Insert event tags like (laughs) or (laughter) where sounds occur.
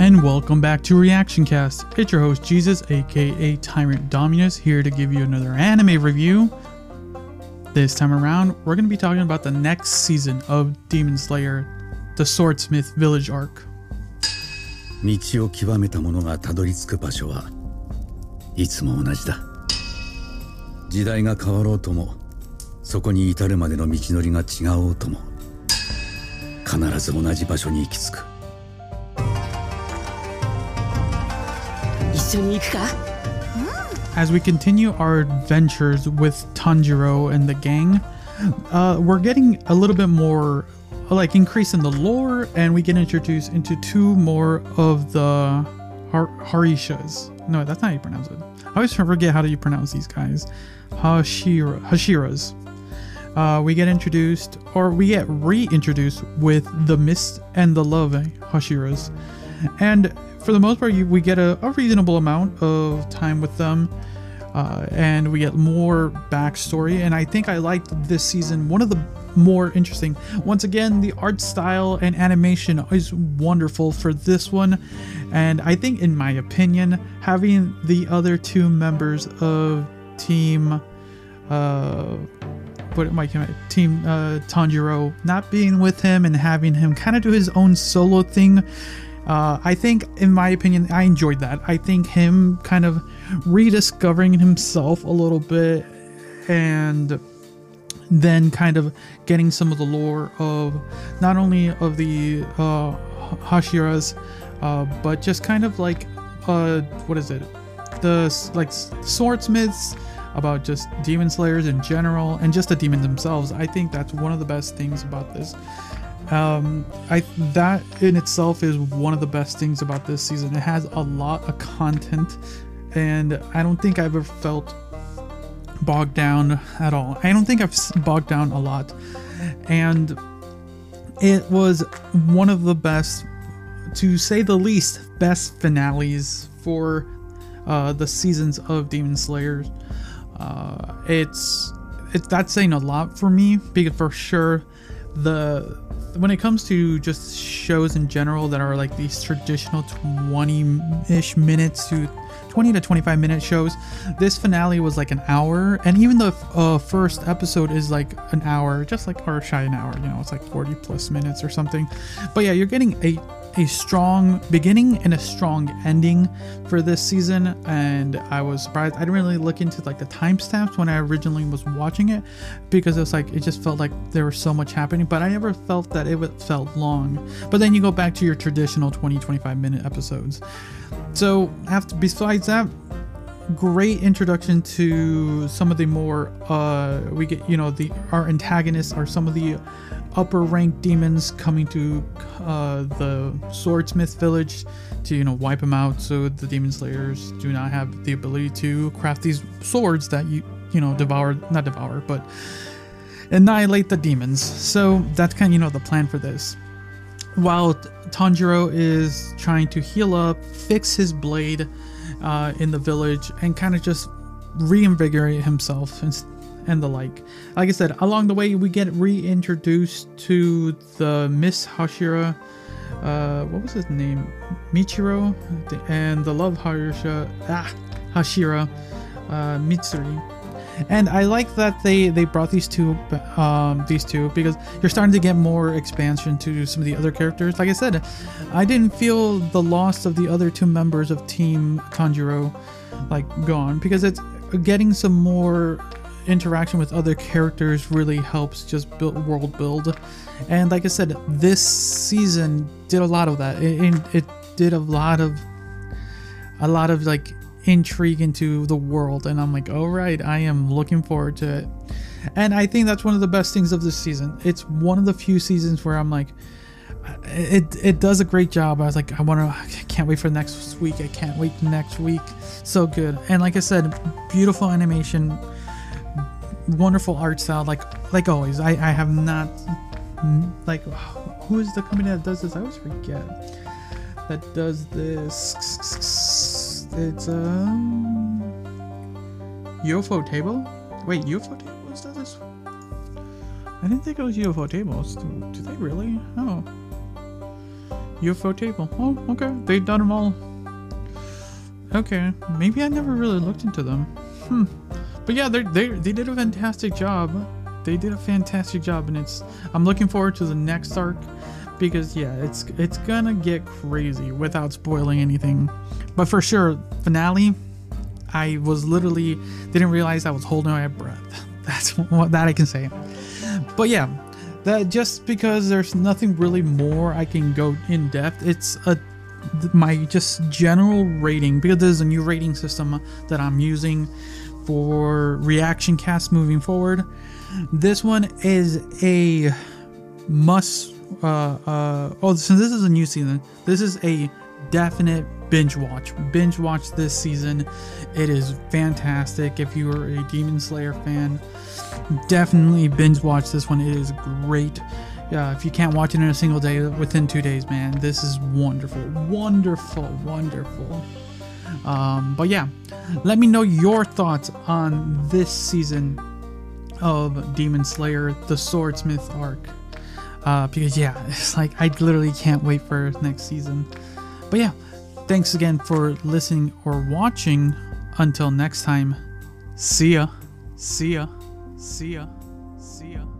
and welcome back to Reaction Cast. It's your host Jesus, aka Tyrant Dominus, here to give you another anime review. This time around, we're going to be talking about the next season of Demon Slayer, the Swordsmith Village arc. 道を極めた者がたどり着く場所はいつも同じだ時代が変わろうともそこに至るまでの道のりが違おうとも必ず同じ場所に行き着く As we continue our adventures with Tanjiro and the gang, uh, we're getting a little bit more like increase in the lore, and we get introduced into two more of the Har- Harishas. No, that's not how you pronounce it. I always forget how do you pronounce these guys. Hashira, Hashiras. Uh, we get introduced, or we get reintroduced with the Mist and the Love Hashiras. And for the most part, you, we get a, a reasonable amount of time with them. Uh, and we get more backstory. And I think I liked this season one of the more interesting. Once again, the art style and animation is wonderful for this one. And I think, in my opinion, having the other two members of Team. Uh, what am I team uh, Tanjiro not being with him and having him kind of do his own solo thing. Uh, I think, in my opinion, I enjoyed that. I think him kind of rediscovering himself a little bit and then kind of getting some of the lore of not only of the uh, Hashiras, uh, but just kind of like uh, what is it? The like swordsmiths about just demon slayers in general and just the demons themselves. I think that's one of the best things about this. Um, I that in itself is one of the best things about this season. It has a lot of content, and I don't think I've ever felt bogged down at all. I don't think I've bogged down a lot, and it was one of the best, to say the least, best finales for uh, the seasons of Demon Slayers. Uh, it's it's that's saying a lot for me because for sure the when it comes to just shows in general that are like these traditional 20-ish minutes to 20 to 25 minute shows this finale was like an hour. And even the uh, first episode is like an hour just like or shy an hour you know it's like 40 plus minutes or something. But yeah you're getting a a strong beginning and a strong ending for this season and i was surprised. I didn't really look into like the timestamps when i originally was watching it because it was like it just felt like there was so much happening but i never felt that it felt long. But then you go back to your traditional 20 25 minute episodes. So after besides that great introduction to some of the more uh we get you know the our antagonists are some of the upper ranked demons coming to uh the swordsmith village to you know wipe them out so the demon slayers do not have the ability to craft these swords that you you know devour not devour but annihilate the demons. So that's kind of you know the plan for this. While Tanjiro is trying to heal up, fix his blade uh, in the village, and kind of just reinvigorate himself and, and the like. Like I said, along the way, we get reintroduced to the Mist Hashira. Uh, what was his name? Michiro and the Love Harisha, ah, Hashira, uh, Mitsuri and I like that they they brought these two um, these two because you're starting to get more expansion to some of the other characters. Like I said, I didn't feel the loss of the other two members of Team Tanjiro like gone because it's getting some more interaction with other characters really helps just build world build. And like I said, this season did a lot of that. It, it did a lot of a lot of like intrigue into the world and i'm like all right i am looking forward to it. And i think that's one of the best things of this season. It's one of the few seasons where i'm like uh, it it does a great job. I was like i want to i can't wait for next week. I can't wait next week. So good. And like i said beautiful animation wonderful art style like like always. I i have not mm, like who is the company that does this? I always forget. That does this. It's a Ufotable. Wait, Ufotable is that this? I didn't think it was Ufotables. Do, do they really? Oh, Ufotable. Oh, okay. They've done them all. Okay, maybe I never really looked into them. Hmm. But yeah, they they they did a fantastic job. They did a fantastic job, and it's. I'm looking forward to the next arc because yeah, it's it's gonna get crazy without spoiling anything. But for sure, finale. I was literally didn't realize I was holding my breath. (laughs) That's what that I can say. But yeah, that just because there's nothing really more I can go in depth. It's a my just general rating because there's a new rating system that I'm using for reaction cast moving forward. This one is a must. Uh, uh, oh, so this is a new season. This is a definite binge watch. Binge watch this season. It is fantastic. If you are a Demon Slayer fan, definitely binge watch this one. It is great. Yeah, if you can't watch it in a single day, within two days, man, this is wonderful, wonderful, wonderful. Um, but yeah, let me know your thoughts on this season of Demon Slayer, the Swordsmith arc. Uh, because yeah, (laughs) it's like I literally can't wait for next season. But yeah, thanks again for listening or watching. Until next time, see ya, see ya, see ya, see ya.